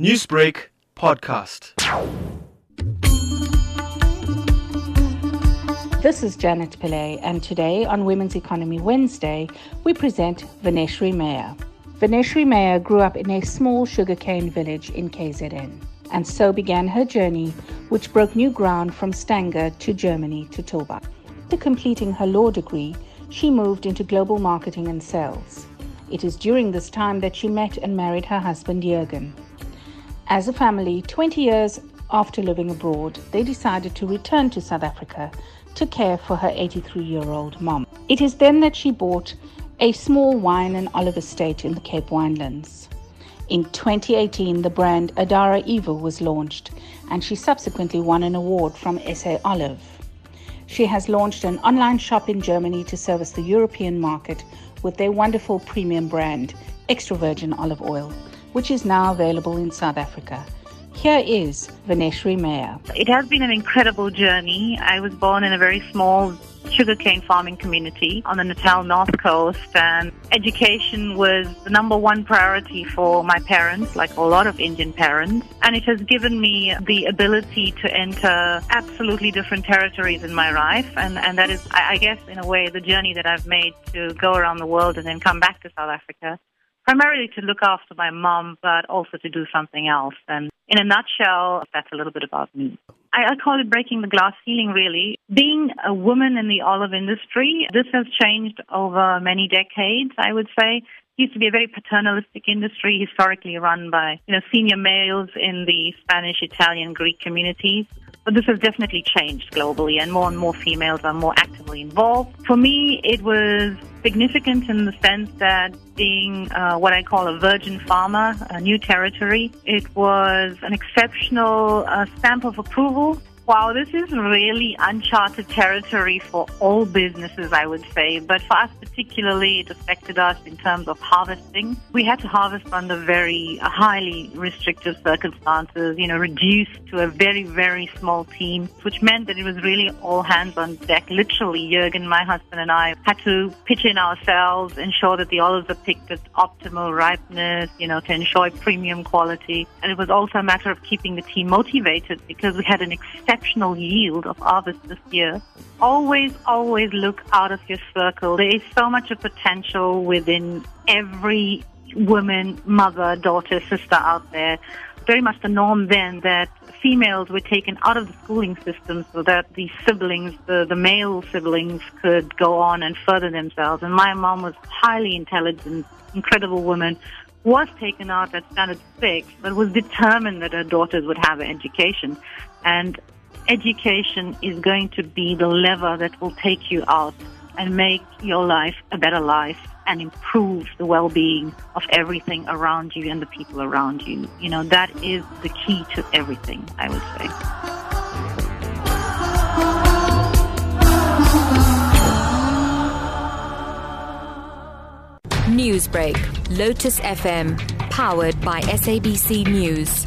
Newsbreak podcast. This is Janet Pillay, and today on Women's Economy Wednesday, we present Venishree Mayer. Venishree Mayer grew up in a small sugarcane village in KZN, and so began her journey, which broke new ground from Stanger to Germany to Tilburg. After completing her law degree, she moved into global marketing and sales. It is during this time that she met and married her husband Jürgen. As a family, 20 years after living abroad, they decided to return to South Africa to care for her 83 year old mom. It is then that she bought a small wine and olive estate in the Cape Winelands. In 2018, the brand Adara Evil was launched, and she subsequently won an award from SA Olive. She has launched an online shop in Germany to service the European market with their wonderful premium brand, extra virgin olive oil, which is now available in South Africa. Here is Venishree Mayer. It has been an incredible journey. I was born in a very small sugarcane farming community on the Natal North Coast, and education was the number one priority for my parents, like a lot of Indian parents. And it has given me the ability to enter absolutely different territories in my life, and, and that is, I guess, in a way, the journey that I've made to go around the world and then come back to South Africa primarily to look after my mom, but also to do something else. And in a nutshell, that's a little bit about me. I, I call it breaking the glass ceiling, really. Being a woman in the olive industry, this has changed over many decades, I would say. Used to be a very paternalistic industry, historically run by you know senior males in the Spanish, Italian, Greek communities. But this has definitely changed globally, and more and more females are more actively involved. For me, it was significant in the sense that being uh, what I call a virgin farmer, a new territory, it was an exceptional uh, stamp of approval Wow, this is really uncharted territory for all businesses, I would say. But for us particularly, it affected us in terms of harvesting. We had to harvest under very highly restrictive circumstances, you know, reduced to a very, very small team, which meant that it was really all hands on deck. Literally, Jürgen, my husband, and I had to pitch in ourselves, ensure that the olives are picked at optimal ripeness, you know, to ensure premium quality. And it was also a matter of keeping the team motivated because we had an extensive exceptional yield of harvest this year. Always, always look out of your circle. There is so much of potential within every woman, mother, daughter, sister out there. Very much the norm then that females were taken out of the schooling system so that the siblings, the, the male siblings, could go on and further themselves. And my mom was highly intelligent, incredible woman, was taken out at standard six, but was determined that her daughters would have an education. And education is going to be the lever that will take you out and make your life a better life and improve the well-being of everything around you and the people around you. You know, that is the key to everything, I would say. Newsbreak, Lotus FM, powered by SABC News.